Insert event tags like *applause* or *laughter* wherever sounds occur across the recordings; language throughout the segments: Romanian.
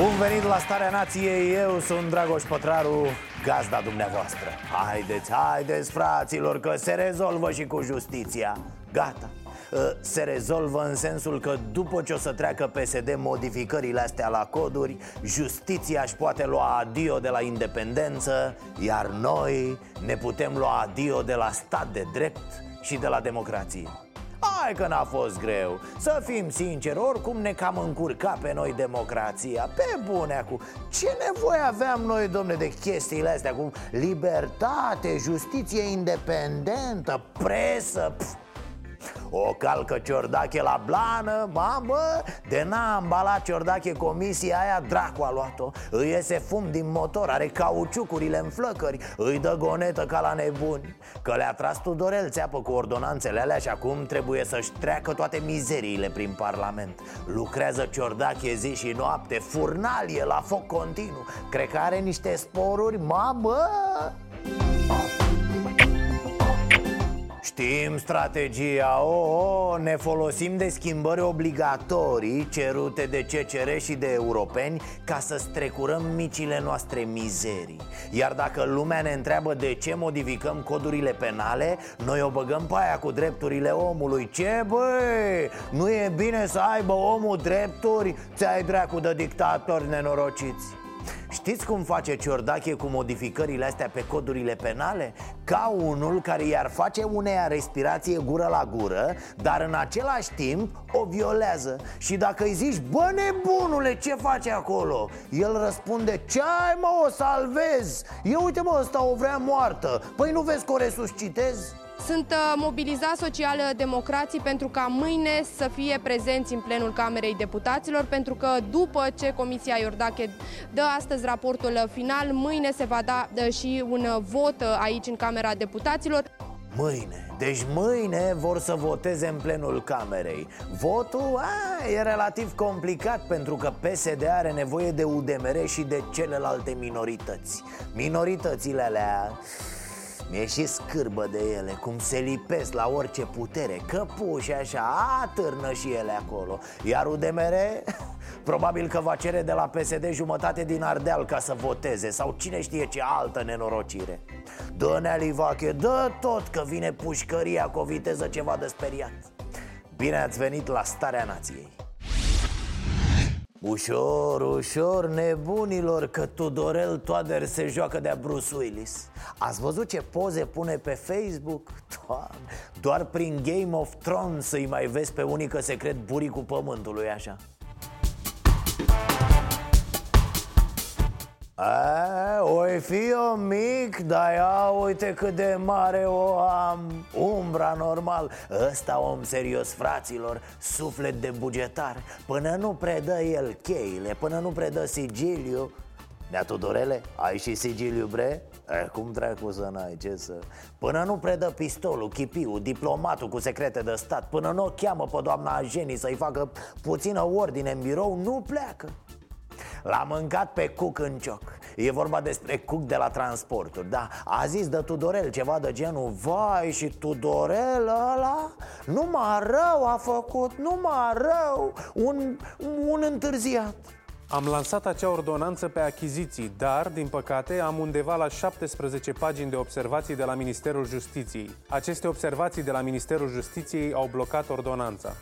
Bun venit la Starea Nației, eu sunt Dragoș Pătraru, gazda dumneavoastră. Haideți, haideți fraților, că se rezolvă și cu justiția. Gata. Uh, se rezolvă în sensul că după ce o să treacă PSD modificările astea la coduri Justiția își poate lua adio de la independență Iar noi ne putem lua adio de la stat de drept și de la democrație Hai că n-a fost greu. Să fim sinceri, oricum ne cam încurca pe noi democrația. Pe bune acum. Ce nevoie aveam noi, domne, de chestiile astea Cu libertate, justiție independentă, presă? Pf. O calcă Ciordache la blană, mamă! De n-a ambalat Ciordache comisia aia, dracu a luat-o. Îi iese fum din motor, are cauciucurile în flăcări Îi dă gonetă ca la nebuni. Că le-a tras Tudorel țeapă cu ordonanțele alea Și acum trebuie să-și treacă toate mizeriile prin parlament. Lucrează Ciordache zi și noapte, furnalie la foc continuu Cred că are niște sporuri, mamă Știm strategia, o, o, ne folosim de schimbări obligatorii cerute de CCR și de europeni ca să strecurăm micile noastre mizerii. Iar dacă lumea ne întreabă de ce modificăm codurile penale, noi o băgăm pe aia cu drepturile omului. Ce băi, nu e bine să aibă omul drepturi? Ți-ai dracu de dictatori nenorociți Știți cum face Ciordache cu modificările astea pe codurile penale? Ca unul care i-ar face uneia respirație gură la gură Dar în același timp o violează Și dacă îi zici, bă nebunule, ce faci acolo? El răspunde, ce ai mă, o salvez? Eu uite mă, ăsta o vrea moartă Păi nu vezi că o resuscitez? Sunt uh, mobilizați social-democrații pentru ca mâine să fie prezenți în plenul Camerei Deputaților, pentru că după ce Comisia Iordache dă astăzi raportul final, mâine se va da uh, și un uh, vot aici în Camera Deputaților. Mâine, deci mâine vor să voteze în plenul camerei. Votul a, e relativ complicat pentru că PSD are nevoie de UDMR și de celelalte minorități. Minoritățile alea mi-e și scârbă de ele, cum se lipesc la orice putere Căpuși așa, atârnă și ele acolo. Iar UDMR, *laughs* probabil că va cere de la PSD jumătate din Ardeal ca să voteze Sau cine știe ce altă nenorocire. Dă Nealivache, dă tot că vine pușcăria cu o viteză ceva de speriat. Bine ați venit la Starea Nației Ușor, ușor, nebunilor, că Tudorel Toader se joacă de-a Bruce Willis Ați văzut ce poze pune pe Facebook? Doamne, doar prin Game of Thrones să-i mai vezi pe unii că se cred buricul pământului așa A, oi fi eu mic, dar ia uite cât de mare o am. Umbra normal. Ăsta om serios, fraților Suflet de bugetar. Până nu predă el cheile Până nu predă sigiliu. Nea Tudorele, ai și sigiliu, bre? Eh, cum dracu să n-ai, ce să... Până nu predă pistolul, chipiu, diplomatul cu secrete de stat Până nu o cheamă pe doamna Agenii să-i facă puțină ordine în birou, nu pleacă L-a mâncat pe Cuc în cioc E vorba despre Cuc de la transporturi Da, a zis de Tudorel ceva de genul Vai și Tudorel ăla Numai rău a făcut Numai rău Un, un întârziat Am lansat acea ordonanță pe achiziții, dar, din păcate, am undeva la 17 pagini de observații de la Ministerul Justiției. Aceste observații de la Ministerul Justiției au blocat ordonanța.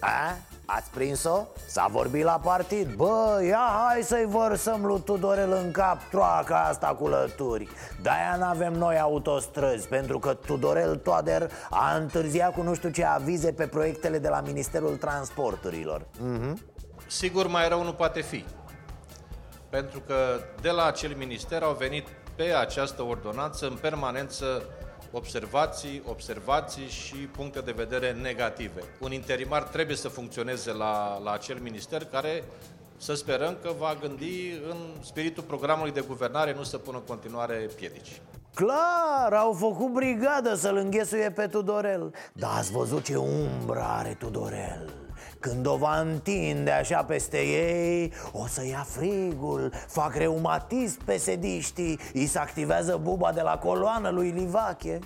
A? Ați prins-o? S-a vorbit la partid Bă, ia hai să-i vărsăm lui Tudorel în cap troaca asta cu lături De-aia n-avem noi autostrăzi Pentru că Tudorel Toader a întârziat cu nu știu ce avize pe proiectele de la Ministerul Transporturilor Mhm. Sigur, mai rău nu poate fi. Pentru că de la acel minister au venit pe această ordonanță în permanență observații, observații și puncte de vedere negative. Un interimar trebuie să funcționeze la, la acel minister care să sperăm că va gândi în spiritul programului de guvernare, nu să pună în continuare piedici. Clar, au făcut brigadă să-l înghesuie pe Tudorel Dar ați văzut ce umbră are Tudorel când o va întinde așa peste ei O să ia frigul Fac reumatism pe sediștii Îi se activează buba de la coloană lui Livache.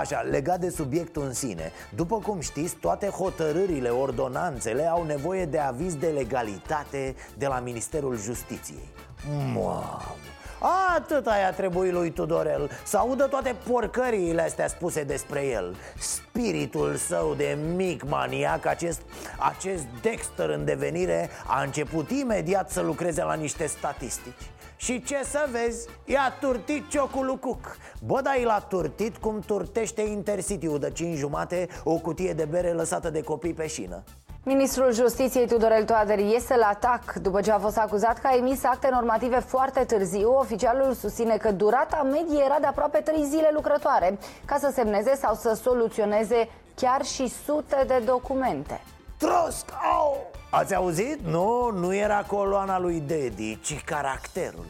Așa, legat de subiectul în sine După cum știți, toate hotărârile, ordonanțele Au nevoie de aviz de legalitate de la Ministerul Justiției. Mamă Atât aia trebuie lui Tudorel. Să audă toate porcăriile astea spuse despre el. Spiritul său de mic maniac Acest, acest Dexter în devenire A început imediat să lucreze la niște statistici. Și ce să vezi, i-a turtit ciocul cuc. Bă, da, l-a turtit cum turtește Intercity-ul de 5 jumate O cutie de bere lăsată de copii pe șină Ministrul Justiției Tudorel Toader iese la atac după ce a fost acuzat că a emis acte normative foarte târziu. Oficialul susține că durata medie era de aproape 3 zile lucrătoare ca să semneze sau să soluționeze chiar și sute de documente. Trosc! Au! Ați auzit? Nu, nu era coloana lui Dedi, ci caracterul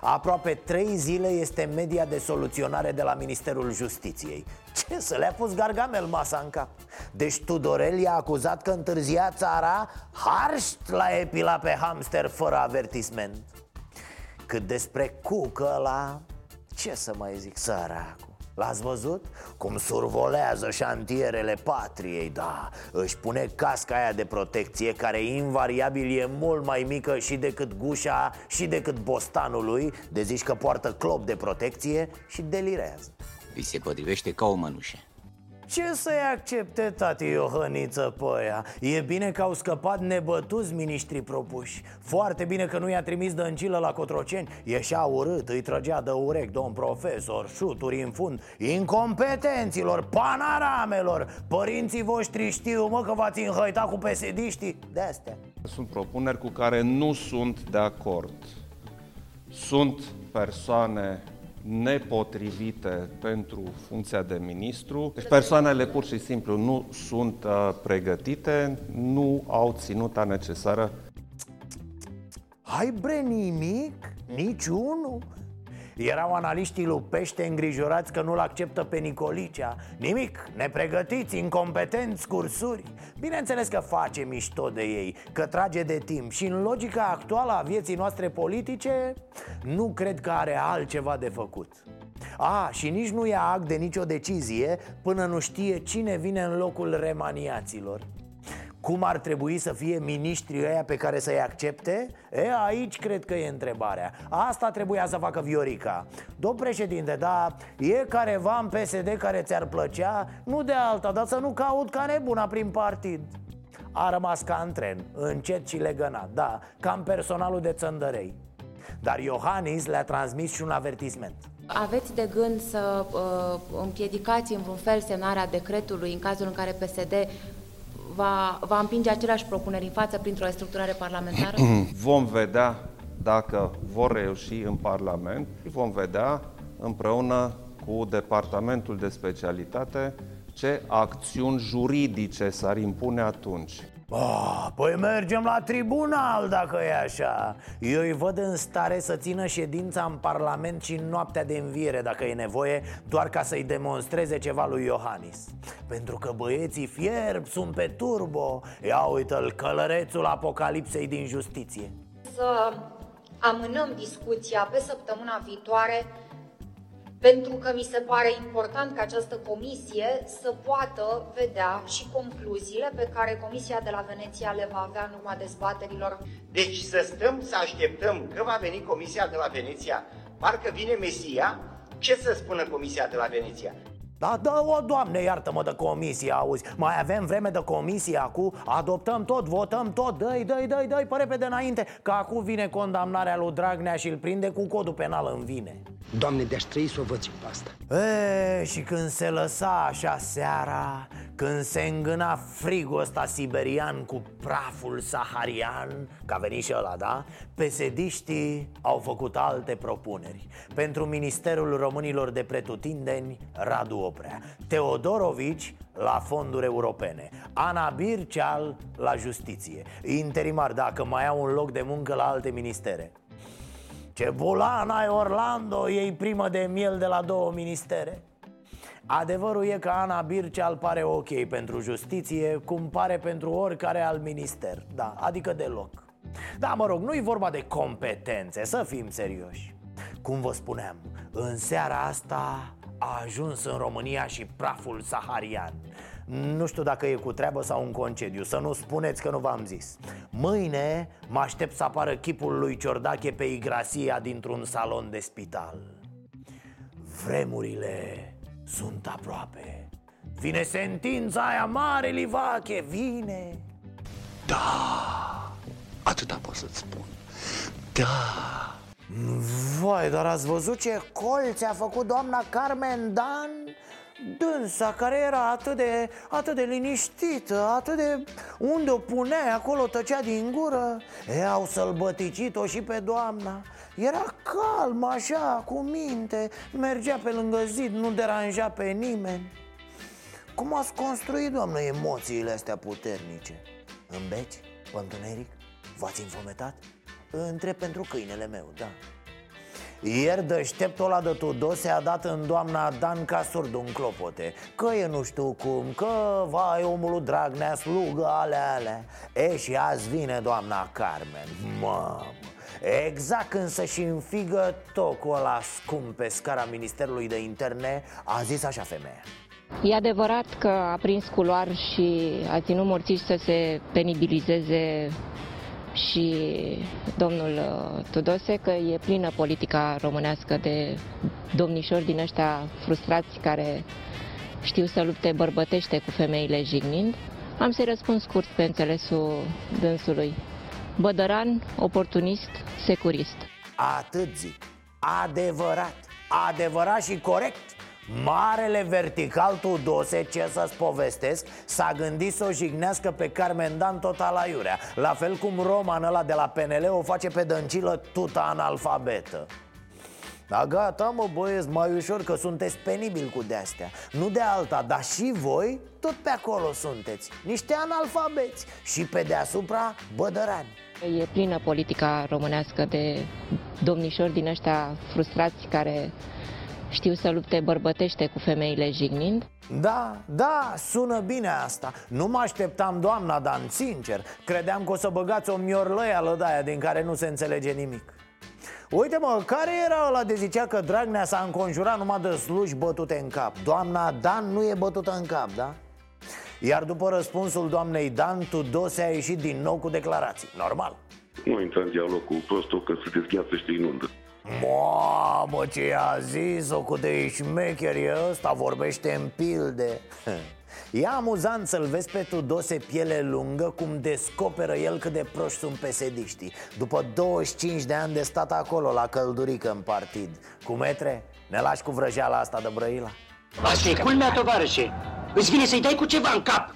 Aproape trei zile este media de soluționare de la Ministerul Justiției Ce să le-a pus Gargamel masa în cap? Deci Tudorel i-a acuzat că întârzia țara Harșt la epila pe hamster fără avertisment. Cât despre cucă ăla Ce să mai zic, săracu? L-ați văzut? Cum survolează șantierele patriei, da. Își pune casca aia de protecție Care invariabil e mult mai mică și decât gușa Și decât bostanul lui De zici că poartă clop de protecție Și delirează Îi se potrivește ca o mănușă. Ce să-i accepte, tati Iohăniță, pe aia? E bine că au scăpat nebătuți miniștrii propuși. Foarte bine că nu i-a trimis dăncilă la Cotroceni. Ieșea urât, îi trăgea de urec, domn profesor, șuturi în fund. Incompetenților, panaramelor! Părinții voștri știu, mă, că v-ați înhăitat cu pesediștii De astea Sunt propuneri cu care nu sunt de acord. Sunt persoane nepotrivite pentru funcția de ministru. Deci persoanele pur și simplu nu sunt uh, pregătite, nu au ținuta necesară. Hai bre nimic? Niciunul? Erau analiștii lui Pește îngrijorați că nu-l acceptă pe Nicolicea. Nimic, nepregătiți, incompetenți, cursuri. Bineînțeles că face mișto de ei, că trage de timp. Și în logica actuală a vieții noastre politice Nu cred că are altceva de făcut. A, și nici nu ia act de nicio decizie până nu știe cine vine în locul remaniaților cum ar trebui să fie miniștrii ăia pe care să-i accepte? E, aici cred că e întrebarea. Asta trebuia să facă Viorica. Domn președinte, da, e careva în PSD care ți-ar plăcea? Nu de alta, dar să nu caut ca nebuna prin partid. A rămas ca în tren, încet și legănat, da, cam personalul de țăndărei. Dar Iohannis le-a transmis și un avertisment. Aveți de gând să uh, împiedicați în vreun fel semnarea decretului în cazul în care PSD va, va împinge aceleași propuneri în față printr-o restructurare parlamentară? *clears throat* Vom vedea dacă vor reuși în Parlament și vom vedea împreună cu Departamentul de Specialitate ce acțiuni juridice s-ar impune atunci. Oh, păi mergem la tribunal dacă e așa. Eu îi văd în stare să țină ședința în Parlament și în noaptea de înviere dacă e nevoie Doar ca să-i demonstreze ceva lui Iohannis. Pentru că băieții fierb sunt pe turbo. Ia uite-l, călărețul apocalipsei din justiție. Să amânăm discuția pe săptămâna viitoare pentru că mi se pare important ca această comisie să poată vedea și concluziile pe care Comisia de la Veneția le va avea în urma dezbaterilor. Deci să stăm să așteptăm că va veni Comisia de la Veneția, parcă vine Mesia, ce să spună Comisia de la Veneția? Da, da, o, doamne, iartă-mă de comisie, auzi. Mai avem vreme de comisie acum? Adoptăm tot, votăm tot. Dă-i, dă-i, dă-i, dă-i, pe repede înainte Că acum vine condamnarea lui Dragnea și îl prinde cu codul penal în vine. Doamne, de-aș trăi să o văd și pe asta. E, Și când se lăsa așa seara Când se îngâna frigul ăsta siberian cu praful saharian Că a venit și ăla, da? Pesediștii au făcut alte propuneri. Pentru Ministerul Românilor de Pretutindeni, Radu Oprea. Teodorovici la fonduri europene. Ana Birceal la justiție. Interimar, dacă mai au un loc de muncă la alte ministere. Ce bulan ai Orlando, ei primă de miel de la două ministere Adevărul e că Ana Birceal pare ok pentru justiție Cum pare pentru oricare alt minister. Da, adică deloc. Da, mă rog, nu-i vorba de competențe, să fim serioși. Cum vă spuneam, în seara asta a ajuns în România și praful saharian. Nu știu dacă e cu treabă sau un concediu Să nu spuneți că nu v-am zis. Mâine mă aștept să apară chipul lui Ciordache pe Igrasia dintr-un salon de spital. Vremurile sunt aproape. Vine sentința aia mare, Livache, vine. Da, atâta pot să-ți spun. Da. Vai, dar ați văzut ce colț a făcut doamna Carmen Dan? Dânsa care era atât de, atât de liniștită, atât de... Unde o punea, acolo tăcea din gură E, au sălbăticit-o și pe doamna Era calm așa, cu minte Mergea pe lângă zid, nu deranja pe nimeni Cum ați construit, doamnă, emoțiile astea puternice? În beci? Pântuneric? V-ați infometat? Întreb pentru câinele meu, da ieri deșteptul ăla de Tudose a dat în doamna Dan ca surd un clopote. Că e nu știu cum, că vai omul lui Dragnea slugă ale alea. E și azi vine doamna Carmen. Mamă! Exact când să-și înfigă tocul ăla scump pe scara Ministerului de Interne A zis așa femeia. E adevărat că a prins culoar și a ținut morțiși să se penibilizeze și domnul uh, Tudose că e plină politica românească de domnișori din ăștia frustrați care știu să lupte bărbătește cu femeile jignind. Am să-i răspund scurt pe înțelesul dânsului. Bădăran, oportunist, securist. Atât zic. Adevărat. Adevărat și corect. Marele vertical Tudose, ce să-ți povestesc S-a gândit să o jignească pe Carmen Dan tot la iurea La fel cum Roman ăla de la PNL o face pe dăncilă tuta analfabetă. Da, gata, mă băieți, mai ușor că sunteți penibil cu de-astea. Nu de alta, dar și voi tot pe acolo sunteți Niște analfabeți Și pe deasupra bădărani. E plină politica românească de domnișori din ăștia frustrați care știu să lupte bărbătește cu femeile jignind. Da, da, sună bine asta. Nu mă așteptam, doamna Dan, sincer. Credeam că o să băgați o miorlăială de aia din care nu se înțelege nimic. Uite mă, care era ăla de zicea că Dragnea s-a înconjurat numai de sluși bătute în cap? Doamna Dan nu e bătută în cap, da? Iar după răspunsul doamnei Dan, Tudose a ieșit din nou cu declarații. Normal. Nu intra în dialog cu prostul că se dezgheață și te inundă Mamă, ce i-a zis-o cu de șmecheri ăsta, vorbește în pilde. *laughs* E amuzant să-l vezi pe Tudose piele lungă Cum descoperă el cât de proști sunt pesediștii. După 25 de ani de stat acolo la căldurică în partid. Cu metre, ne lași cu vrăjeala asta de Brăila? Asta e culmea, tovarășe. Îți vine să-i dai cu ceva în cap.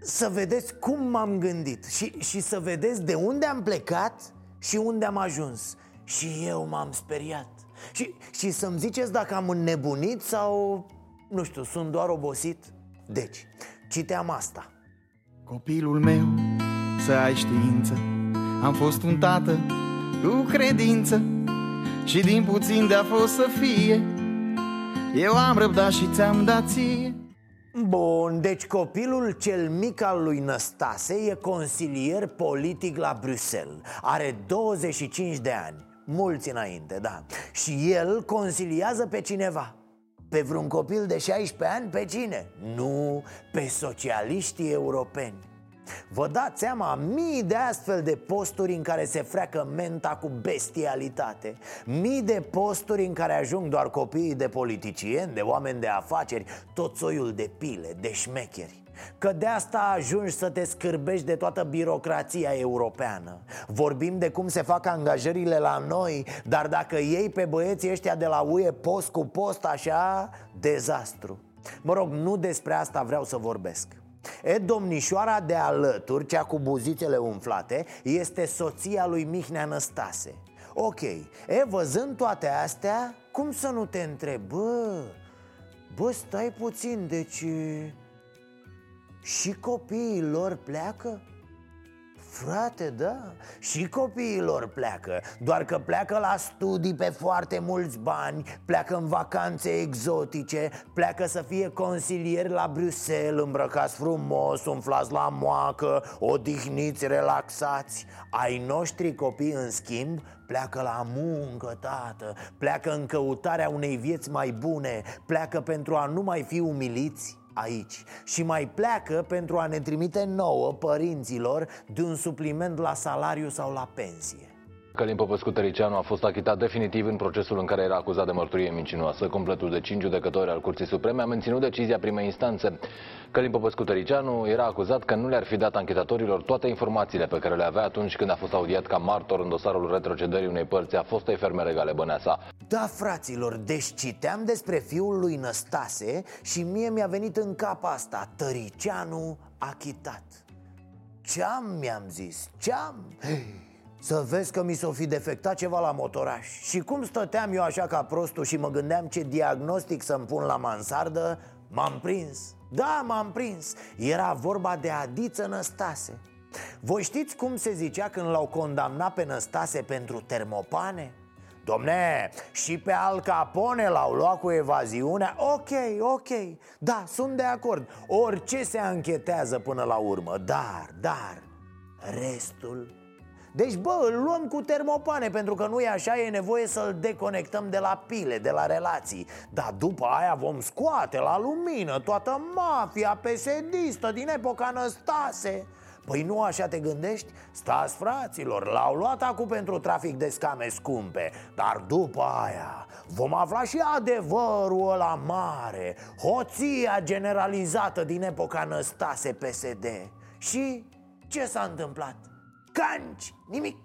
Să vedeți cum m-am gândit și, și să vedeți de unde am plecat și unde am ajuns și eu m-am speriat. Și, și să-mi ziceți dacă am înnebunit sau, nu știu, sunt doar obosit. Deci, citeam asta. Copilul meu, să ai știință. Am fost un tată cu credință Și din puțin de-a fost să fie. Eu am răbdat și ți-am dat ție. Bun, deci copilul cel mic al lui Năstase e consilier politic la Bruxelles. Are 25 de ani mulți înainte, da. Și el consiliază pe cineva. Pe vreun copil de 16 ani, pe cine? Nu, pe socialiștii europeni. Vă dați seama, mii de astfel de posturi în care se freacă menta cu bestialitate. Mii de posturi în care ajung doar copiii de politicieni, de oameni de afaceri Tot soiul de pile, de șmecheri Că de asta ajungi să te scârbești de toată birocrația europeană. Vorbim de cum se fac angajările la noi Dar dacă iei pe băieții ăștia de la UE post cu post așa, dezastru. Mă rog, nu despre asta vreau să vorbesc. E, domnișoara de alături, cea cu buzițele umflate, este soția lui Mihnea Năstase. Ok, e, văzând toate astea, cum să nu te întreb, bă, Bă, stai puțin, deci... Și copiii lor pleacă? Frate, da, și copiilor pleacă. Doar că pleacă la studii pe foarte mulți bani Pleacă în vacanțe exotice Pleacă să fie consilieri la Bruxelles Îmbrăcați frumos, umflați la moacă Odihniți, relaxați. Ai noștri copii, în schimb, pleacă la muncă, tată Pleacă în căutarea unei vieți mai bune Pleacă pentru a nu mai fi umiliți aici și mai pleacă pentru a ne trimite nouă, părinților, de un supliment la salariu sau la pensie. Călim Popescu Tăricianu a fost achitat definitiv în procesul în care era acuzat de mărturie mincinoasă. Completul de cinci judecători al Curții Supreme a menținut decizia primei instanțe. Călim Popescu Tăricianu era acuzat că nu le-ar fi dat anchetatorilor toate informațiile pe care le avea atunci când a fost audiat ca martor în dosarul retrocedării unei părți a fostei fermere Gale Băneasa. Da, fraților, deci citeam despre fiul lui Năstase și mie mi-a venit în cap asta, Tăricianu achitat. Ce-am, mi-am zis, ce-am? Să vezi că mi s-o fi defectat ceva la motoraș. Și cum stăteam eu așa ca prostul și mă gândeam ce diagnostic să-mi pun la mansardă M-am prins. Da, m-am prins. Era vorba de Adiță Năstase. Voi știți cum se zicea când l-au condamnat pe Năstase pentru termopane? Domne, și pe Al Capone l-au luat cu evaziunea? Ok, ok, da, sunt de acord. Orice se anchetează până la urmă. Dar, dar, restul deci, bă, îl luăm cu termopane Pentru că nu e așa, e nevoie să-l deconectăm de la pile, de la relații Dar după aia vom scoate la lumină Toată mafia pesedistă din epoca Năstase Păi nu așa te gândești? Stați fraților, l-au luat acum pentru trafic de scame scumpe Dar după aia vom afla și adevărul ăla mare Hoția generalizată din epoca Năstase PSD Și ce s-a întâmplat? Canci, nimic.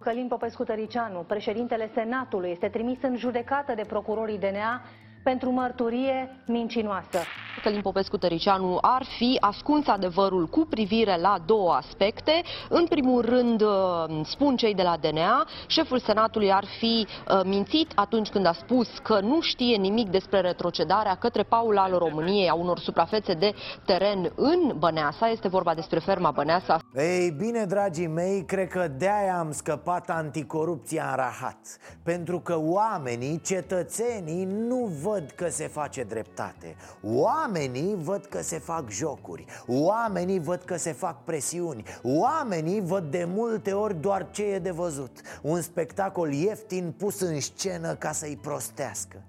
Călin Popescu Tăricianu, președintele Senatului, este trimis în judecată de procurorii DNA pentru mărturie mincinoasă. Călin Popescu Tăricianu ar fi ascuns adevărul cu privire la două aspecte. În primul rând, uh, spun cei de la DNA, șeful Senatului ar fi uh, mințit atunci când a spus că nu știe nimic despre retrocedarea către Paul al României a unor suprafețe de teren în Băneasa. Este vorba despre ferma Băneasa. Ei bine, dragii mei, cred că de-aia am scăpat anticorupția în rahat. Pentru că oamenii, cetățenii, nu văd că se face dreptate. Oamenii Oamenii văd că se fac jocuri. Oamenii văd că se fac presiuni. Oamenii văd de multe ori doar ce e de văzut. Un spectacol ieftin pus în scenă ca să-i prostească.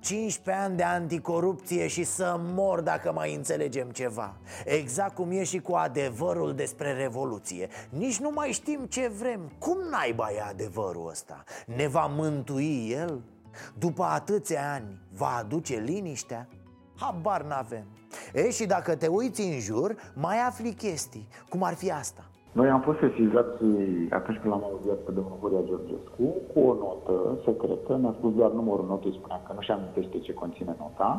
15 ani de anticorupție și să mor dacă mai înțelegem ceva. Exact cum e și cu adevărul despre Revoluție. Nici nu mai știm ce vrem. Cum naiba e adevărul ăsta? Ne va mântui el? După atâția ani, va aduce liniștea? Habar n-avem E, și dacă te uiți în jur, mai afli chestii Cum ar fi asta noi am fost sesizați atunci când l-am auzit pe domnul Horia Georgescu cu o notă secretă, ne-a spus doar numărul notei, spunea că nu-și amintește ce conține nota,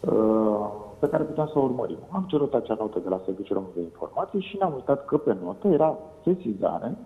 uh, pe care puteam să o urmărim. Am cerut acea notă de la Serviciul Român de Informații și ne-am uitat că pe notă era sesizare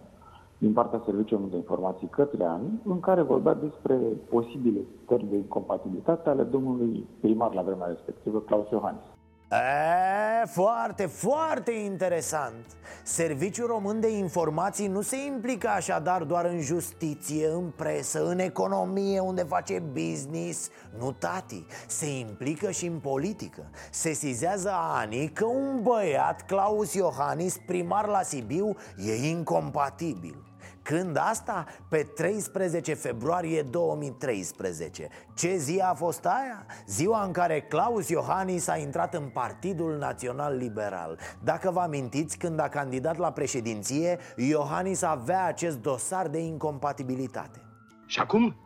din partea Serviciului de Informații către ani, în care vorbea despre posibile stări de incompatibilitate ale domnului primar la vremea respectivă, Claus Iohannis. E, foarte, foarte interesant. Serviciul Român de Informații nu se implică așadar doar în justiție, în presă, în economie unde face business. Nu, tati, se implică și în politică. Se sizează ani că un băiat, Claus Iohannis, primar la Sibiu, e incompatibil când asta? Pe 13 februarie 2013 Ce zi a fost aia? Ziua în care Claus Iohannis a intrat în Partidul Național Liberal Dacă vă amintiți, când a candidat la președinție Iohannis avea acest dosar de incompatibilitate Și acum?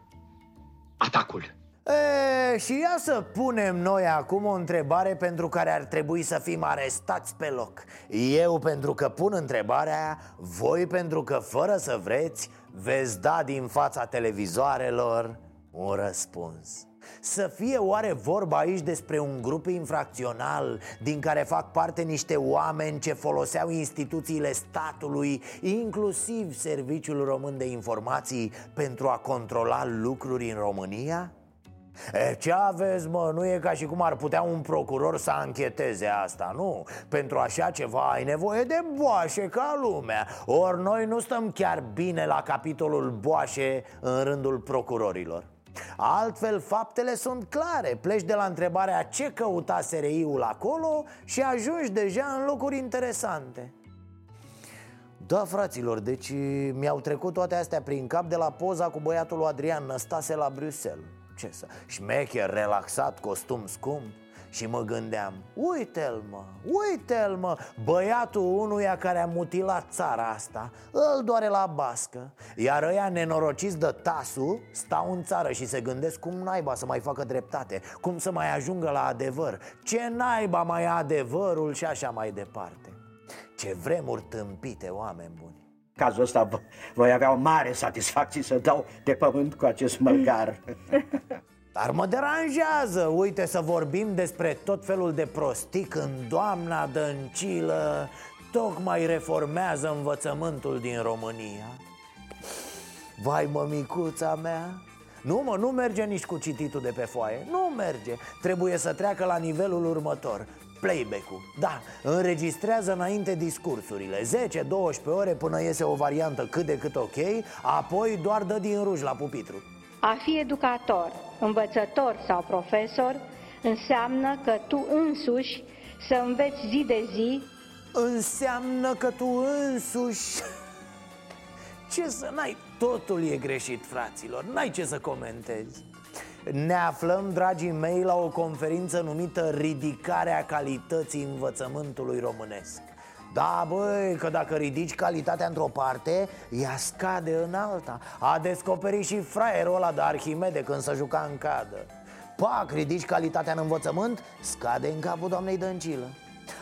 Atacul E, și ia să punem noi acum o întrebare pentru care ar trebui să fim arestați pe loc Eu pentru că pun întrebarea, voi pentru că fără să vreți veți da din fața televizoarelor un răspuns să fie oare vorba aici despre un grup infracțional din care fac parte niște oameni ce foloseau instituțiile statului, inclusiv Serviciul Român de Informații, pentru a controla lucruri în România? E, ce aveți, mă? Nu e ca și cum ar putea un procuror să ancheteze asta, nu? Pentru așa ceva ai nevoie de boașe ca lumea. Ori noi nu stăm chiar bine la capitolul boașe în rândul procurorilor. Altfel, faptele sunt clare. Pleci de la întrebarea ce căuta SRI-ul acolo Și ajungi deja în locuri interesante. Da, fraților, deci mi-au trecut toate astea prin cap de la poza cu băiatul lui Adrian Năstase la Bruxelles Ce să... Șmecher, relaxat, costum scump. Și mă gândeam, uite-l mă, uite-l mă Băiatul unuia care a mutilat țara asta Îl doare la bască Iar ăia nenorociți de tasu Stau în țară și se gândesc cum naiba să mai facă dreptate Cum să mai ajungă la adevăr Ce naiba mai e adevărul și așa mai departe. Ce vremuri tâmpite, oameni buni Cazul ăsta voi avea o mare satisfacție să dau de pământ cu acest măgar. *laughs* Dar mă deranjează, uite să vorbim despre tot felul de prostii Când doamna Dăncilă tocmai reformează învățământul din România. Vai mămicuța mea. Nu mă, nu merge nici cu cititul de pe foaie. Nu merge. Trebuie să treacă la nivelul următor Playback-ul, da, înregistrează înainte discursurile. 10-12 ore până iese o variantă cât de cât ok Apoi doar dă din ruj la pupitru. A fi educator, învățător sau profesor înseamnă că tu însuși să înveți zi de zi. Înseamnă că tu însuși Ce să n-ai, totul e greșit, fraților, n-ai ce să comentezi ne aflăm, dragii mei, la o conferință numită Ridicarea calității învățământului românesc. Da, băi, că dacă ridici calitatea într-o parte, ea scade în alta. A descoperit și fraierul ăla de Arhimede când se juca în cadă. Pac, ridici calitatea în învățământ, scade în capul doamnei Dăncilă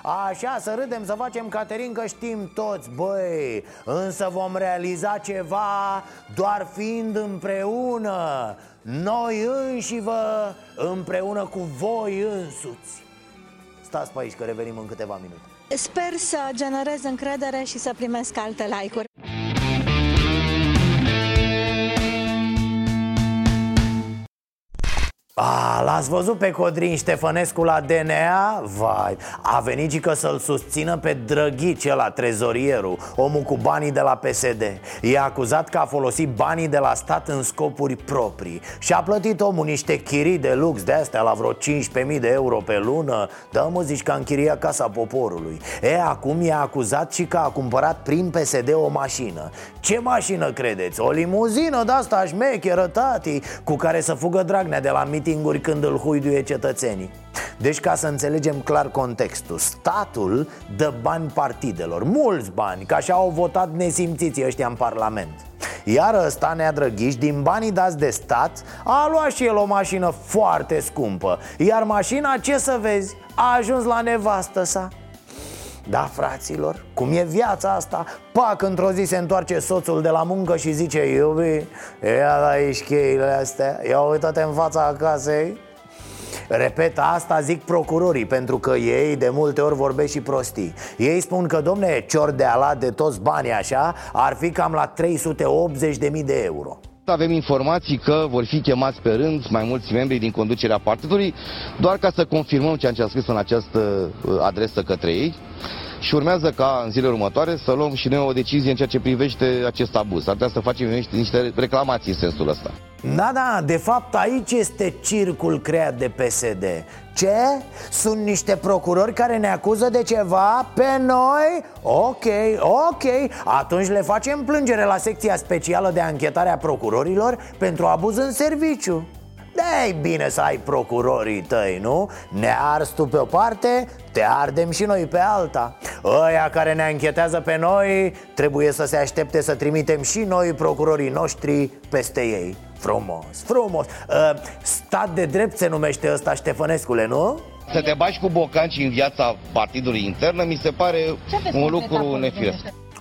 Așa, să râdem, să facem Caterin că știm toți, băi Însă vom realiza ceva doar fiind împreună. Noi înși vă împreună cu voi însuți. Stați pe aici că revenim în câteva minute. Sper să generez încredere și să primesc alte like-uri. A, l-ați văzut pe Codrin Ștefănescu la DNA? Vai, a venit că să-l susțină pe Drăghici la trezorierul Omul cu banii de la PSD E acuzat că a folosit banii de la stat în scopuri proprii. Și a plătit omul niște chirii de lux de astea la vreo 15.000 de euro pe lună. Da mă zici că a închiriat casa poporului. E, acum e acuzat și că a cumpărat prin PSD o mașină. Ce mașină credeți? O limuzină de-asta șmecheră, tati Cu care să fugă Dragnea de la mitinguri când îl huiduie cetățenii. Deci ca să înțelegem clar contextul Statul dă bani partidelor, mulți bani, ca așa au votat nesimțiții ăștia în Parlament. Iar ăsta, Neadrăghiș, din banii dați de stat A luat și el o mașină foarte scumpă. Iar mașina, ce să vezi, a ajuns la nevastă sa da, fraților, cum e viața asta? Pac, într-o zi se întoarce soțul de la muncă și zice Iubi, ia aici cheile astea Ia uită-te în fața acasei Repet, asta zic procurorii Pentru că ei de multe ori vorbesc și prostii. Ei spun că, domne, cior de ala de toți banii așa Ar fi cam la 380.000 de euro avem informații că vor fi chemați pe rând mai mulți membri din conducerea partidului, doar ca să confirmăm ceea ce am scris în această uh, adresă către ei și urmează ca în zilele următoare să luăm și noi o decizie în ceea ce privește acest abuz. Ar trebui să facem niște, niște reclamații în sensul ăsta. Da, da, de fapt aici este circul creat de PSD Ce? Sunt niște procurori care ne acuză de ceva pe noi? Ok, ok Atunci le facem plângere la secția specială de anchetare a procurorilor pentru abuz în serviciu de bine să ai procurorii tăi, nu? Ne ars tu pe o parte, te ardem și noi pe alta. Ăia care ne anchetează pe noi Trebuie să se aștepte să trimitem și noi procurorii noștri peste ei. Frumos, frumos. Uh, Stat de drept se numește ăsta Ștefănescule, nu? Să te bagi cu bocanci în viața partidului internă mi se pare un lucru nefiresc Ah,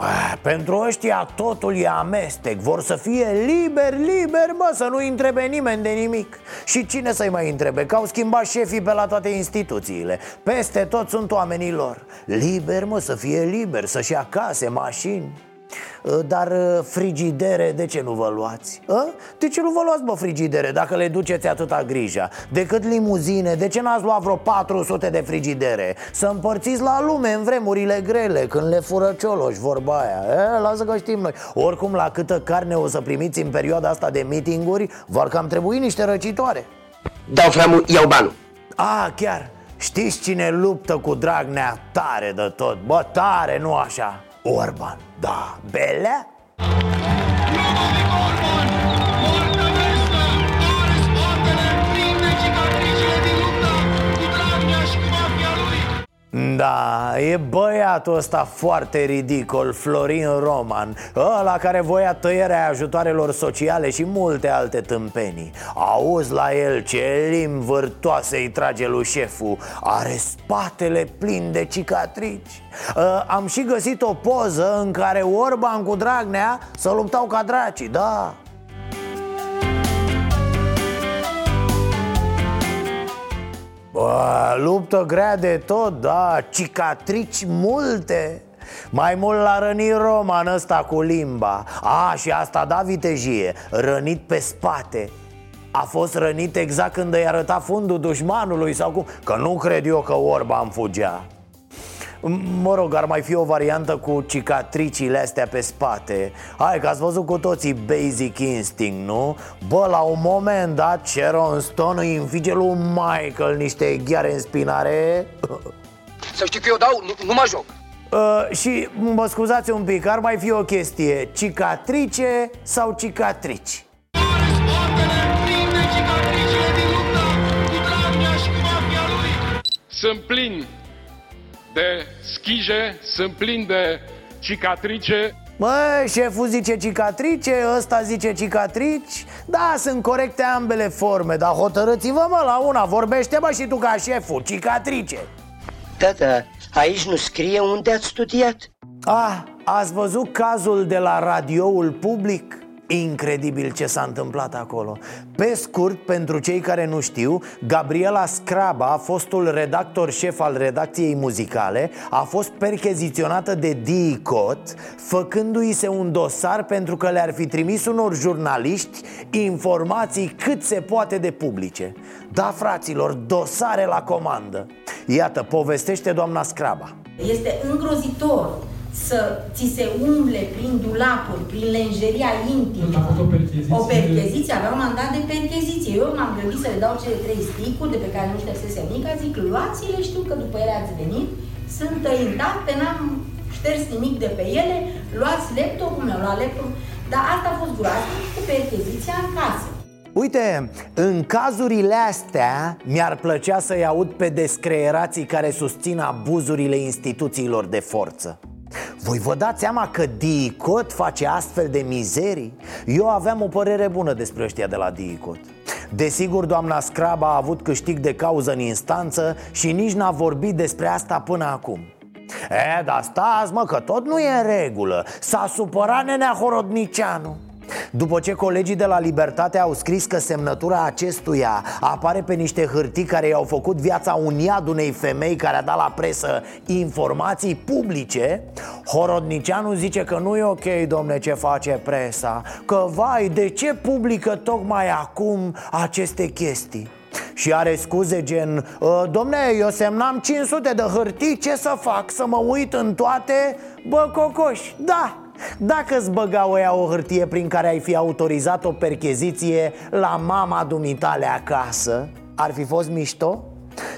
pentru ăștia totul e amestec. Vor să fie liber, liber, mă, să nu întrebe nimeni de nimic. Și cine să-i mai întrebe? Că au schimbat șefii pe la toate instituțiile. Peste tot sunt oamenii lor. Liber, mă, să fie liber, să-și ia case, mașini Dar uh, frigidere, de ce nu vă luați? A? De ce nu vă luați, bă, frigidere, dacă le duceți atâta grija? Decât limuzine, de ce n-ați luat vreo 400 de frigidere? Să împărțiți la lume în vremurile grele, când le fură cioloși, vorba aia e, Lasă că știm noi Oricum, la câtă carne o să primiți în perioada asta de meetinguri Vor cam trebui niște răcitoare Dau framul, iau banul A, chiar Știți cine luptă cu Dragnea tare de tot? Bă, tare, nu așa Orban, da, Belea? Da, e băiatul ăsta foarte ridicol, Florin Roman Ăla care voia tăierea ajutoarelor sociale și multe alte tâmpenii. Auzi la el ce limbi vârtoase îi trage lui șeful. Are spatele plin de cicatrici. Uh, Am și găsit o poză în care Orban cu Dragnea să luptau ca dracii, da Bă, luptă grea de tot, da, cicatrici multe. Mai mult l-a rănit Roman ăsta cu limba. A, și asta da vitejie, rănit pe spate. A fost rănit exact când îi arăta fundul dușmanului sau cum? Că nu cred eu că Orban fugea Mă rog, ar mai fi o variantă cu cicatricile astea pe spate Hai că ați văzut cu toții Basic Instinct, nu? Bă, la un moment dat, Sharon Stone îi înfige lui Michael niște gheare în spinare *laughs* Să știi că eu dau, nu, nu mă joc uh, Și mă scuzați un pic, ar mai fi o chestie Cicatrice sau cicatrici? Sunt plin de schije, sunt plin de cicatrice. Mă, șeful zice cicatrice, ăsta zice cicatrici. Da, sunt corecte ambele forme, dar hotărâți-vă mă la una. Vorbește mă și tu ca șeful, cicatrice. Da, da, aici nu scrie unde ați studiat? Ah, ați văzut cazul de la radioul public? Incredibil ce s-a întâmplat acolo. Pe scurt, pentru cei care nu știu Gabriela Scraba, fostul redactor șef al redacției muzicale A fost percheziționată de DICOT Făcându-i se un dosar pentru că le-ar fi trimis unor jurnaliști Informații cât se poate de publice. Da, fraților, dosare la comandă. Iată, povestește doamna Scraba. Este îngrozitor să ți se umble prin dulapuri, prin lenjeria intimă. o percheziție. O percheziție, avea un mandat de percheziție. Eu m-am gândit să le dau cele trei sticuri de pe care nu ștersese nimic, zic, luați-le, știu că după ele ați venit, sunt intacte, n-am șters nimic de pe ele, luați laptopul meu, luat laptop, dar asta a fost groaznic cu percheziția în casă. Uite, în cazurile astea mi-ar plăcea să-i aud pe descreerații care susțin abuzurile instituțiilor de forță voi vă dați seama că DICOT face astfel de mizerii? Eu aveam o părere bună despre ăștia de la DICOT Desigur, doamna Scraba a avut câștig de cauză în instanță și nici n-a vorbit despre asta până acum. E, dar stați mă, că tot nu e în regulă. S-a supărat nenea Horodnicianu după ce colegii de la Libertate au scris că semnătura acestuia apare pe niște hârtii care i-au făcut viața un iad unei femei care a dat la presă informații publice Horodnicianu zice că nu e ok, domne, ce face presa Că, vai, de ce publică tocmai acum aceste chestii? Și are scuze gen ă, Domne, eu semnam 500 de hârtii, ce să fac? Să mă uit în toate? Bă, cocoș, da, dacă îți băga ea o hârtie prin care ai fi autorizat o percheziție la mama dumitale acasă, ar fi fost mișto?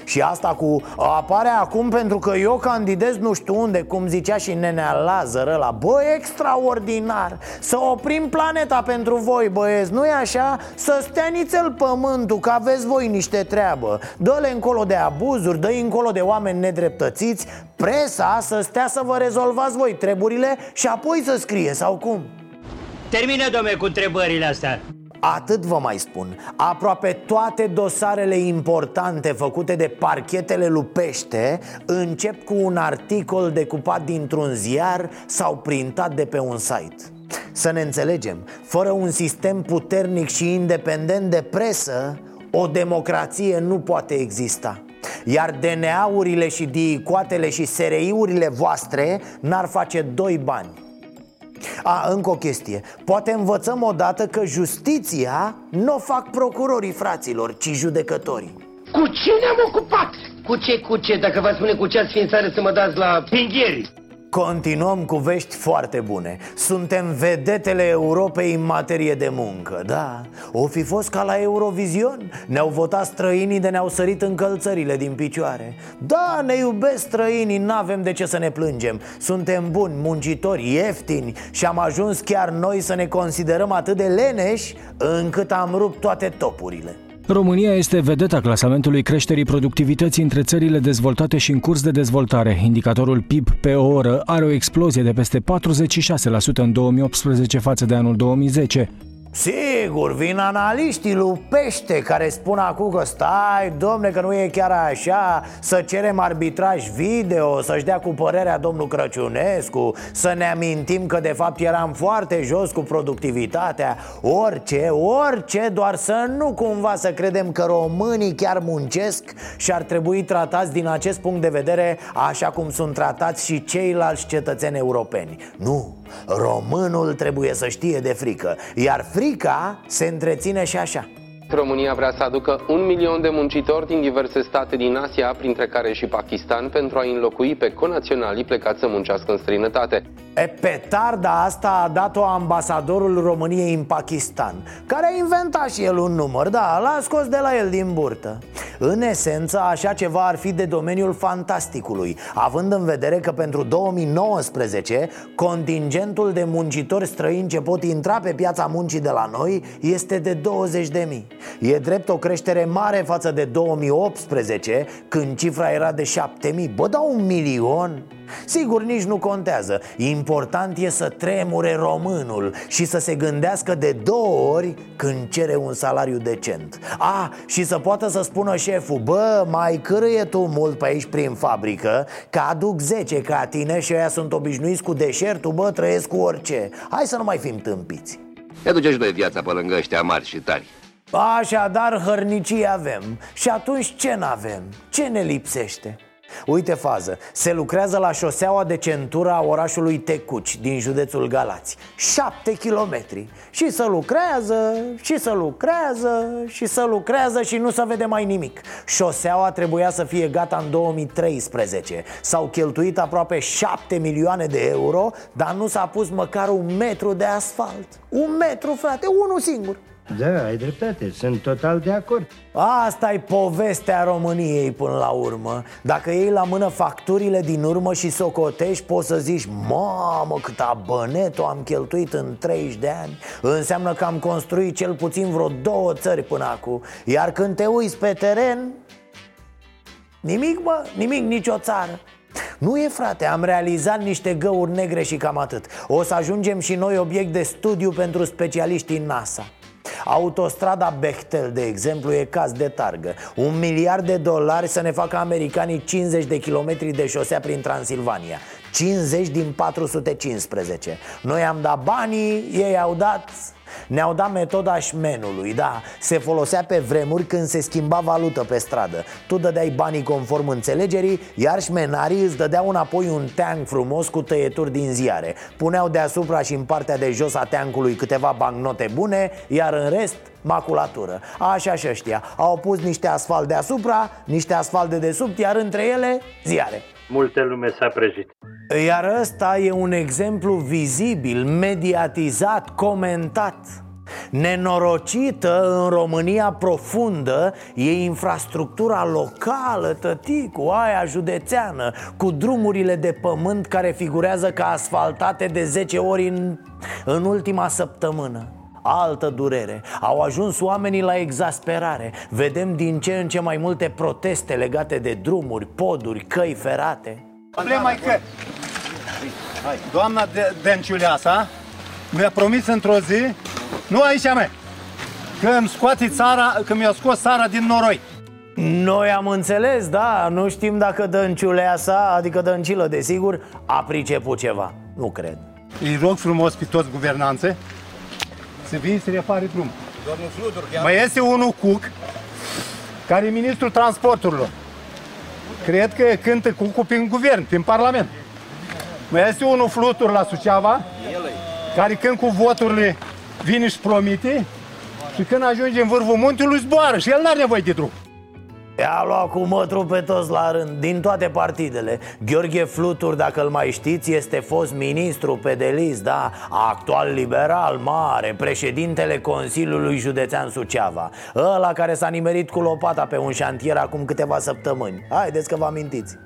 Și asta cu apare acum pentru că eu candidez nu știu unde Cum zicea și nenea Lazar la Bă, extraordinar Să oprim planeta pentru voi, băieți Nu-i așa? Să stea nițel pământul Că aveți voi niște treabă Dă-le încolo de abuzuri Dă-i încolo de oameni nedreptățiți Presa să stea să vă rezolvați voi treburile Și apoi să scrie, sau cum? Termină, domne, cu întrebările astea Atât vă mai spun. Aproape toate dosarele importante făcute de parchetele lupește Încep cu un articol decupat dintr-un ziar sau printat de pe un site. Să ne înțelegem, fără un sistem puternic și independent de presă O democrație nu poate exista. Iar DNA-urile și dicoatele și SRI-urile voastre n-ar face doi bani A, încă o chestie Poate învățăm odată că justiția nu o fac procurorii fraților, ci judecătorii Cu ce ne-am ocupat? Cu ce, cu ce? Dacă vă spune cu ce ați fi în țară să mă dați la pinghieri Continuăm cu vești foarte bune. Suntem vedetele Europei în materie de muncă, da O fi fost ca la Eurovision. Ne-au votat străinii de ne-au sărit încălțările din picioare. Da, ne iubesc străinii, n-avem de ce să ne plângem. Suntem buni, muncitori, ieftini Și am ajuns chiar noi să ne considerăm atât de leneși Încât am rupt toate topurile România este vedeta clasamentului creșterii productivității între țările dezvoltate și în curs de dezvoltare. Indicatorul PIB pe oră are o explozie de peste 46% în 2018 față de anul 2010. Sigur, vin analiștii lui Pește care spun acum că stai, domne, că nu e chiar așa Să cerem arbitraj video, să-și dea cu părerea domnul Crăciunescu Să ne amintim că de fapt eram foarte jos cu productivitatea. Orice, orice, doar să nu cumva să credem că românii chiar muncesc Și ar trebui tratați din acest punct de vedere așa cum sunt tratați și ceilalți cetățeni europeni. Nu, românul trebuie să știe de frică Iar frica se întreține și așa România vrea să aducă un milion de muncitori din diverse state din Asia, printre care și Pakistan, pentru a înlocui pe conaționalii plecați să muncească în străinătate. E, petarda asta a dat-o ambasadorul României în Pakistan Care a inventat și el un număr, da, l-a scos de la el din burtă În esență, așa ceva ar fi de domeniul fantasticului Având în vedere că pentru 2019 Contingentul de muncitori străini ce pot intra pe piața muncii de la noi Este de 20.000 E drept o creștere mare față de 2018 Când cifra era de 7.000 Bă, da un milion? Sigur, nici nu contează. Important e să tremure românul Și să se gândească de două ori când cere un salariu decent. A, și să poată să spună șeful Bă, mai cârâie tu mult pe aici prin fabrică Că aduc 10 ca tine și ăia sunt obișnuiți cu deșertul Bă, trăiesc cu orice. Hai să nu mai fim tâmpiți. Ne duce și noi viața pe lângă ăștia mari și tari Așadar, hărnicii avem. Și atunci ce n-avem? Ce ne lipsește? Uite fază, se lucrează la șoseaua de centură a orașului Tecuci din județul Galați. 7 kilometri. Și să lucrează, și să lucrează, și să lucrează și nu să vede mai nimic. Șoseaua trebuia să fie gata în 2013 S-au cheltuit aproape 7 milioane de euro Dar nu s-a pus măcar un metru de asfalt. Un metru, frate, unul singur Da, ai dreptate, sunt total de acord. Asta e povestea României până la urmă. Dacă iei la mână facturile din urmă și socotești Poți să zici Mamă, cât abănetul am cheltuit în 30 de ani. Înseamnă că am construit cel puțin vreo două țări până acum. Iar când te uiți pe teren Nimic, bă, nimic, nicio țară. Nu e, frate, am realizat niște găuri negre și cam atât. O să ajungem și noi obiect de studiu pentru specialiștii NASA Autostrada Bechtel, de exemplu, e caz de targă. Un miliard de dolari să ne facă americanii 50 de kilometri de șosea prin Transilvania 50 din 415 Noi am dat banii, ei au dat ne-au dat metoda șmenului, da. Se folosea pe vremuri când se schimba valută pe stradă. Tu dădeai banii conform înțelegerii Iar șmenarii îți dădeau înapoi un teanc frumos cu tăieturi din ziare. Puneau deasupra și în partea de jos a teancului câteva bancnote bune Iar în rest maculatură. Așa și ăștia. Au pus niște asfalt deasupra, niște asfalt de desubt Iar între ele ziare Multe lume s-a prăjit. Iar ăsta e un exemplu vizibil, mediatizat, comentat. Nenorocită în România profundă e infrastructura locală, tăticu, aia județeană Cu drumurile de pământ care figurează ca asfaltate de 10 ori în, în ultima săptămână Altă durere Au ajuns oamenii la exasperare Vedem din ce în ce mai multe proteste legate de drumuri, poduri, căi ferate Problema e că doamna Denciuleasa mi-a promis într-o zi, nu aici mea, că îmi scoate țara, că mi-a scos țara din noroi. Noi am înțeles, da, nu știm dacă Dănciuleasa, adică Dăncilă, desigur, a priceput ceva. Nu cred. Îi rog frumos pe toți guvernanțe să vii să repare drum. Domnul Fludur, chiar... Mai este unul Cuc, care e ministrul transporturilor. Cred că cântă cu, cu prin guvern, prin parlament. Mai este unul flutur la Suceava, care când cu voturile vine și promite și când ajunge în vârful muntelui zboară și el n-are nevoie de drum. I-a luat cu mătru pe toți la rând, din toate partidele. Gheorghe Flutur, dacă îl mai știți, este fost ministru pe delis, da? Actual liberal mare, președintele Consiliului Județean Suceava. Ăla care s-a nimerit cu lopata pe un șantier acum câteva săptămâni. Haideți că vă amintiți.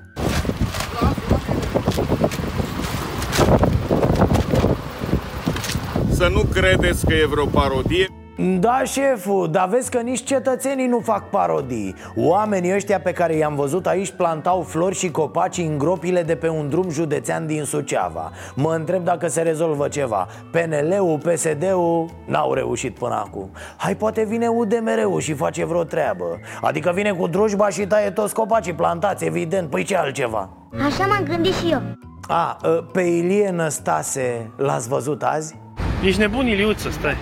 Să nu credeți că e vreo parodie Da, șeful, dar vezi că nici cetățenii nu fac parodii. Oamenii ăștia pe care i-am văzut aici plantau flori și copaci în gropile de pe un drum județean din Suceava. Mă întreb dacă se rezolvă ceva. PNL-ul, PSD-ul n-au reușit până acum. Hai, poate vine UDMR-ul și face vreo treabă. Adică vine cu drujba și taie toți copacii plantați, evident, păi ce altceva? Așa m-am gândit și eu. A, pe Ilie Năstase l-ați văzut azi? Ești nebun, Iliuță, stai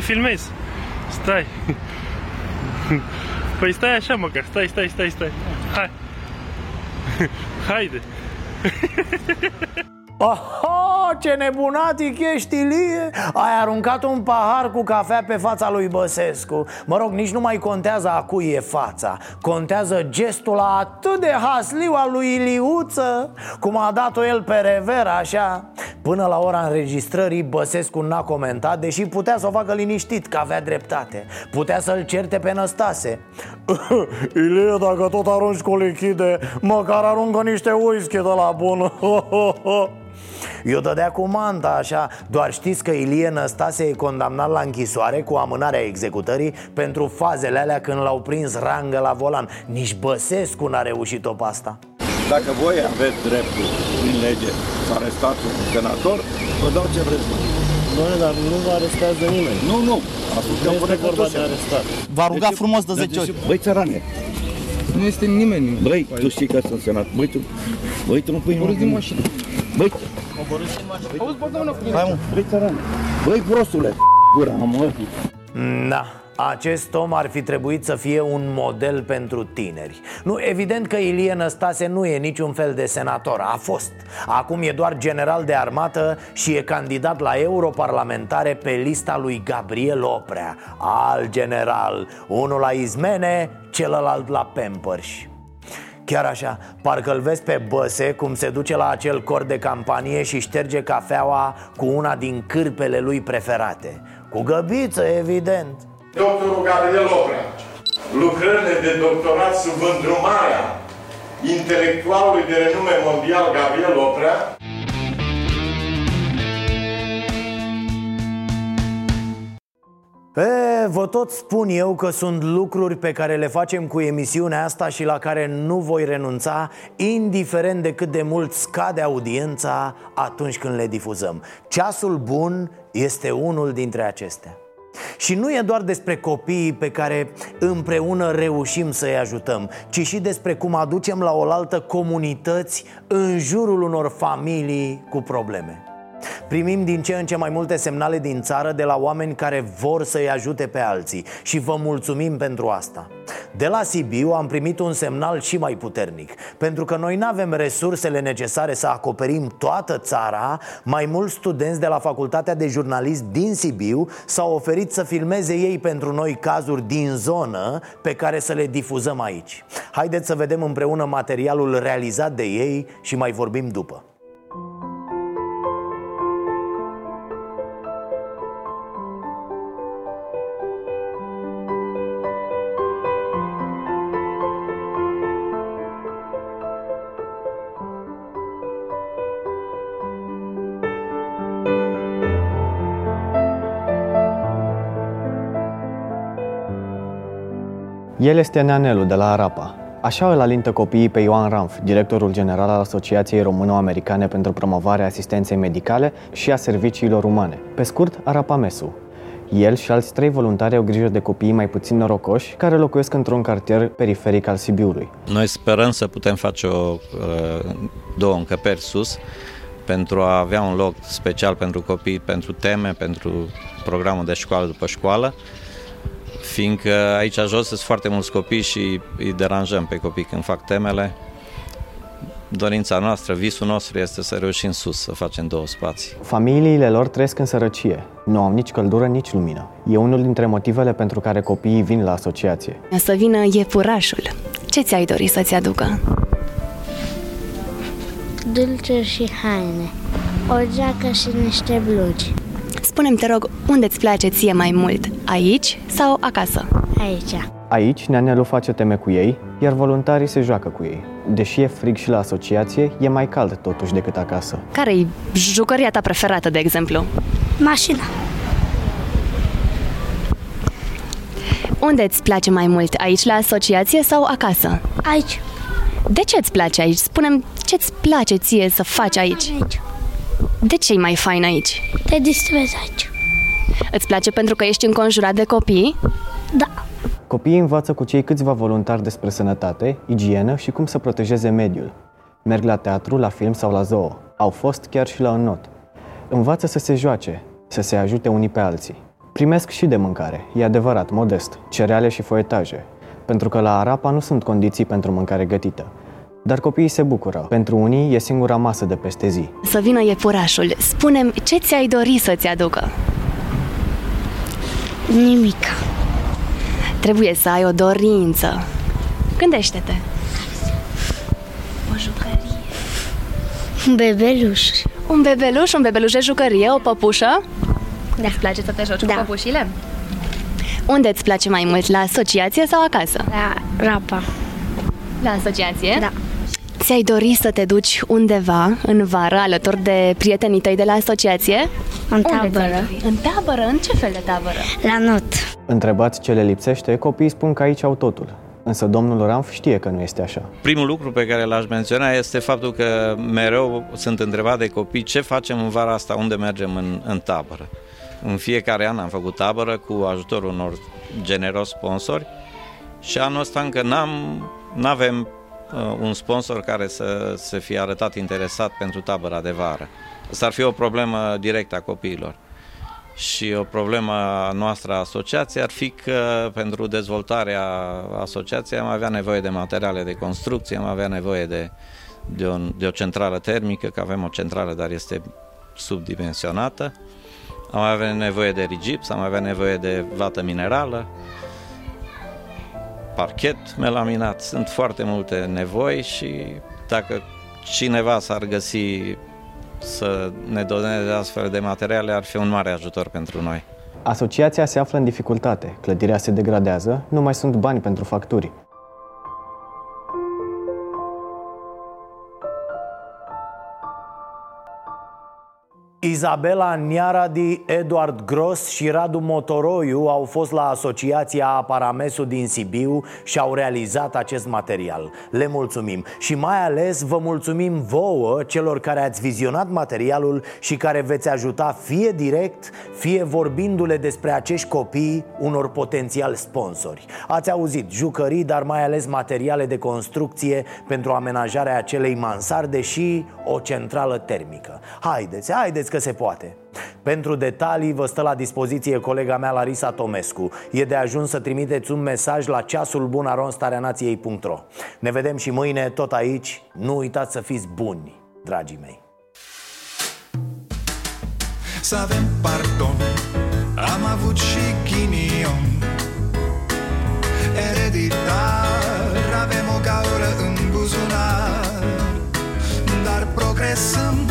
Filmezi Stai Păi stai așa măcar, stai, stai, stai, stai Hai Haide Aha, ce nebunatic ești, Ilie! Ai aruncat un pahar cu cafea pe fața lui Băsescu. Mă rog, nici nu mai contează a cui e fața. Contează gestul atât de hasliu al lui Iliuță Cum a dat-o el pe rever, așa. Până la ora înregistrării, Băsescu n-a comentat Deși putea să o facă liniștit, că avea dreptate. Putea să-l certe pe Năstase. *laughs* Ilie, dacă tot arunci cu lichide Măcar aruncă niște whisky de la bun *laughs* Eu dădea cu manta așa Doar știți că Ilie Năstase e condamnat la închisoare Cu amânarea executării Pentru fazele alea când l-au prins rangă la volan Nici Băsescu n-a reușit-o pe asta Dacă voi aveți dreptul prin lege să arestați un senator, vă dau ce vreți voi. Doamne, dar nu vă arestează nimeni. Nu, nu. Ascultăm Nu este până vorba că de arestat. V-a rugat frumos de 10 ori. Băi, țărane. Nu este nimeni. Băi, tu știi că sunt senat. Băi, tu, băi, tu nu pui Coborâți din mașină. Băi, Auzi, bă, doamnă, hai mă, băi, țărane. Băi, prostule, gura, mă. Da, acest om ar fi trebuit să fie un model pentru tineri. Nu, evident că Ilie Năstase nu e niciun fel de senator, a fost. Acum e doar general de armată și e candidat la europarlamentare pe lista lui Gabriel Oprea. Al general, unul la Izmene, celălalt la Pampers Chiar așa, parcă îl vezi pe Băse cum se duce la acel cor de campanie și șterge cafeaua cu una din cârpele lui preferate Cu găbiță, evident Doctorul Gabriel Oprea. Lucrările de doctorat sub îndrumarea intelectualului de renume mondial Gabriel Oprea E, vă tot spun eu că sunt lucruri pe care le facem cu emisiunea asta și la care nu voi renunța Indiferent de cât de mult scade audiența atunci când le difuzăm. Ceasul bun este unul dintre acestea. Și nu e doar despre copiii pe care împreună reușim să-i ajutăm Ci și despre cum aducem la oaltă comunități în jurul unor familii cu probleme Primim din ce în ce mai multe semnale din țară de la oameni care vor să-i ajute pe alții și vă mulțumim pentru asta. De la Sibiu am primit un semnal și mai puternic. Pentru că noi nu avem resursele necesare să acoperim toată țara Mai mulți studenți de la Facultatea de Jurnalism din Sibiu S-au oferit să filmeze ei pentru noi cazuri din zonă Pe care să le difuzăm aici. Haideți să vedem împreună materialul realizat de ei și mai vorbim după El este Neanelu de la Arapa. Așa îl alintă copiii pe Ioan Ramf, directorul general al Asociației Româno-Americane pentru promovarea asistenței medicale și a serviciilor umane, pe scurt Arapamesu. El și alți trei voluntari au grijă de copiii mai puțin norocoși care locuiesc într-un cartier periferic al Sibiului. Noi sperăm să putem face o, uh, două încăperi sus pentru a avea un loc special pentru copii, pentru teme, pentru programul de școală după școală fiindcă aici jos sunt foarte mulți copii și îi deranjăm pe copii când fac temele. dorința noastră, visul nostru este să reușim sus, să facem două spații. Familiile lor trăiesc în sărăcie. Nu au nici căldură, nici lumină. E unul dintre motivele pentru care copiii vin la asociație. Să vină iepurașul. Ce ți-ai dori să-ți aducă? Dulciuri și haine. O geacă și niște blugi. Spune-mi, te rog, unde îți place ție mai mult? Aici sau acasă? Aici. Aici, neanelul face teme cu ei, iar voluntarii se joacă cu ei. Deși e frig și la asociație, e mai cald totuși decât acasă. Care-i jucăria ta preferată, de exemplu? Mașina. Unde îți place mai mult? Aici la asociație sau acasă? Aici. De ce îți place aici? Spune-mi ce-ți place ție să faci aici? aici. De ce e mai fain aici? Te distrezi aici. Îți place pentru că ești înconjurat de copii? Da. Copiii învață cu cei câțiva voluntari despre sănătate, igienă și cum să protejeze mediul. Merg la teatru, la film sau la zoo. Au fost chiar și la înnot. Învață să se joace, să se ajute unii pe alții. Primesc și de mâncare, e adevărat, modest, cereale și foetaje, pentru că la Arapa nu sunt condiții pentru mâncare gătită. Dar copiii se bucură. Pentru unii e singura masă de peste zi. Să vină iepurașul. Spune-mi, ce ți-ai dori să-ți aducă? Nimic. Trebuie să ai o dorință. Gândește-te. O jucărie. Un bebeluș. Un bebeluș, un bebeluș de jucărie, o păpușă? Da. Îți place să te joci da. cu păpușile? Unde îți place mai mult, la asociație sau acasă? La Rapa. La asociație? Da. Ți-ai dori să te duci undeva în vară alături de prietenii tăi de la asociație? În tabără. În tabără? În ce fel de tabără? La not. Întrebați ce le lipsește, copiii spun că aici au totul. Însă domnul Ramf știe că nu este așa. Primul lucru pe care l-aș menționa este faptul că mereu sunt întrebat de copii ce facem în vara asta, unde mergem în, în tabără. În fiecare an am făcut tabără cu ajutorul unor generos sponsori și anul ăsta încă n-am, n-avem uh, un sponsor care să se fie arătat interesat pentru tabăra de vară. Asta ar fi o problemă directă a copiilor. Și o problemă noastră a asociației ar fi că pentru dezvoltarea asociației am avea nevoie de materiale de construcție, am avea nevoie de, de, o, de o centrală termică, că avem o centrală, dar este subdimensionată. Am avea nevoie de rigips, am avea nevoie de vată minerală, parchet melaminat. Sunt foarte multe nevoi și dacă cineva s-ar găsi să ne doneze astfel de materiale ar fi un mare ajutor pentru noi. Asociația se află în dificultate, clădirea se degradează, nu mai sunt bani pentru facturi. Izabela Niaradi, Eduard Gros și Radu Motoroiu au fost la Asociația Aparamesu din Sibiu și au realizat acest material. Le mulțumim și mai ales vă mulțumim vouă, celor care ați vizionat materialul și care veți ajuta fie direct, fie vorbindu-le despre acești copii unor potențial sponsori. Ați auzit jucării, dar mai ales materiale de construcție pentru amenajarea acelei mansarde și o centrală termică. Haideți, haideți că se poate. Pentru detalii vă stă la dispoziție colega mea Larisa Tomescu. E de ajuns să trimiteți un mesaj la ceasul bun aronstareanației.ro Ne vedem și mâine tot aici. Nu uitați să fiți buni, dragii mei. Să avem pardon. Am avut și ghinion. Ereditar Avem o gaură în buzunar. Dar progresăm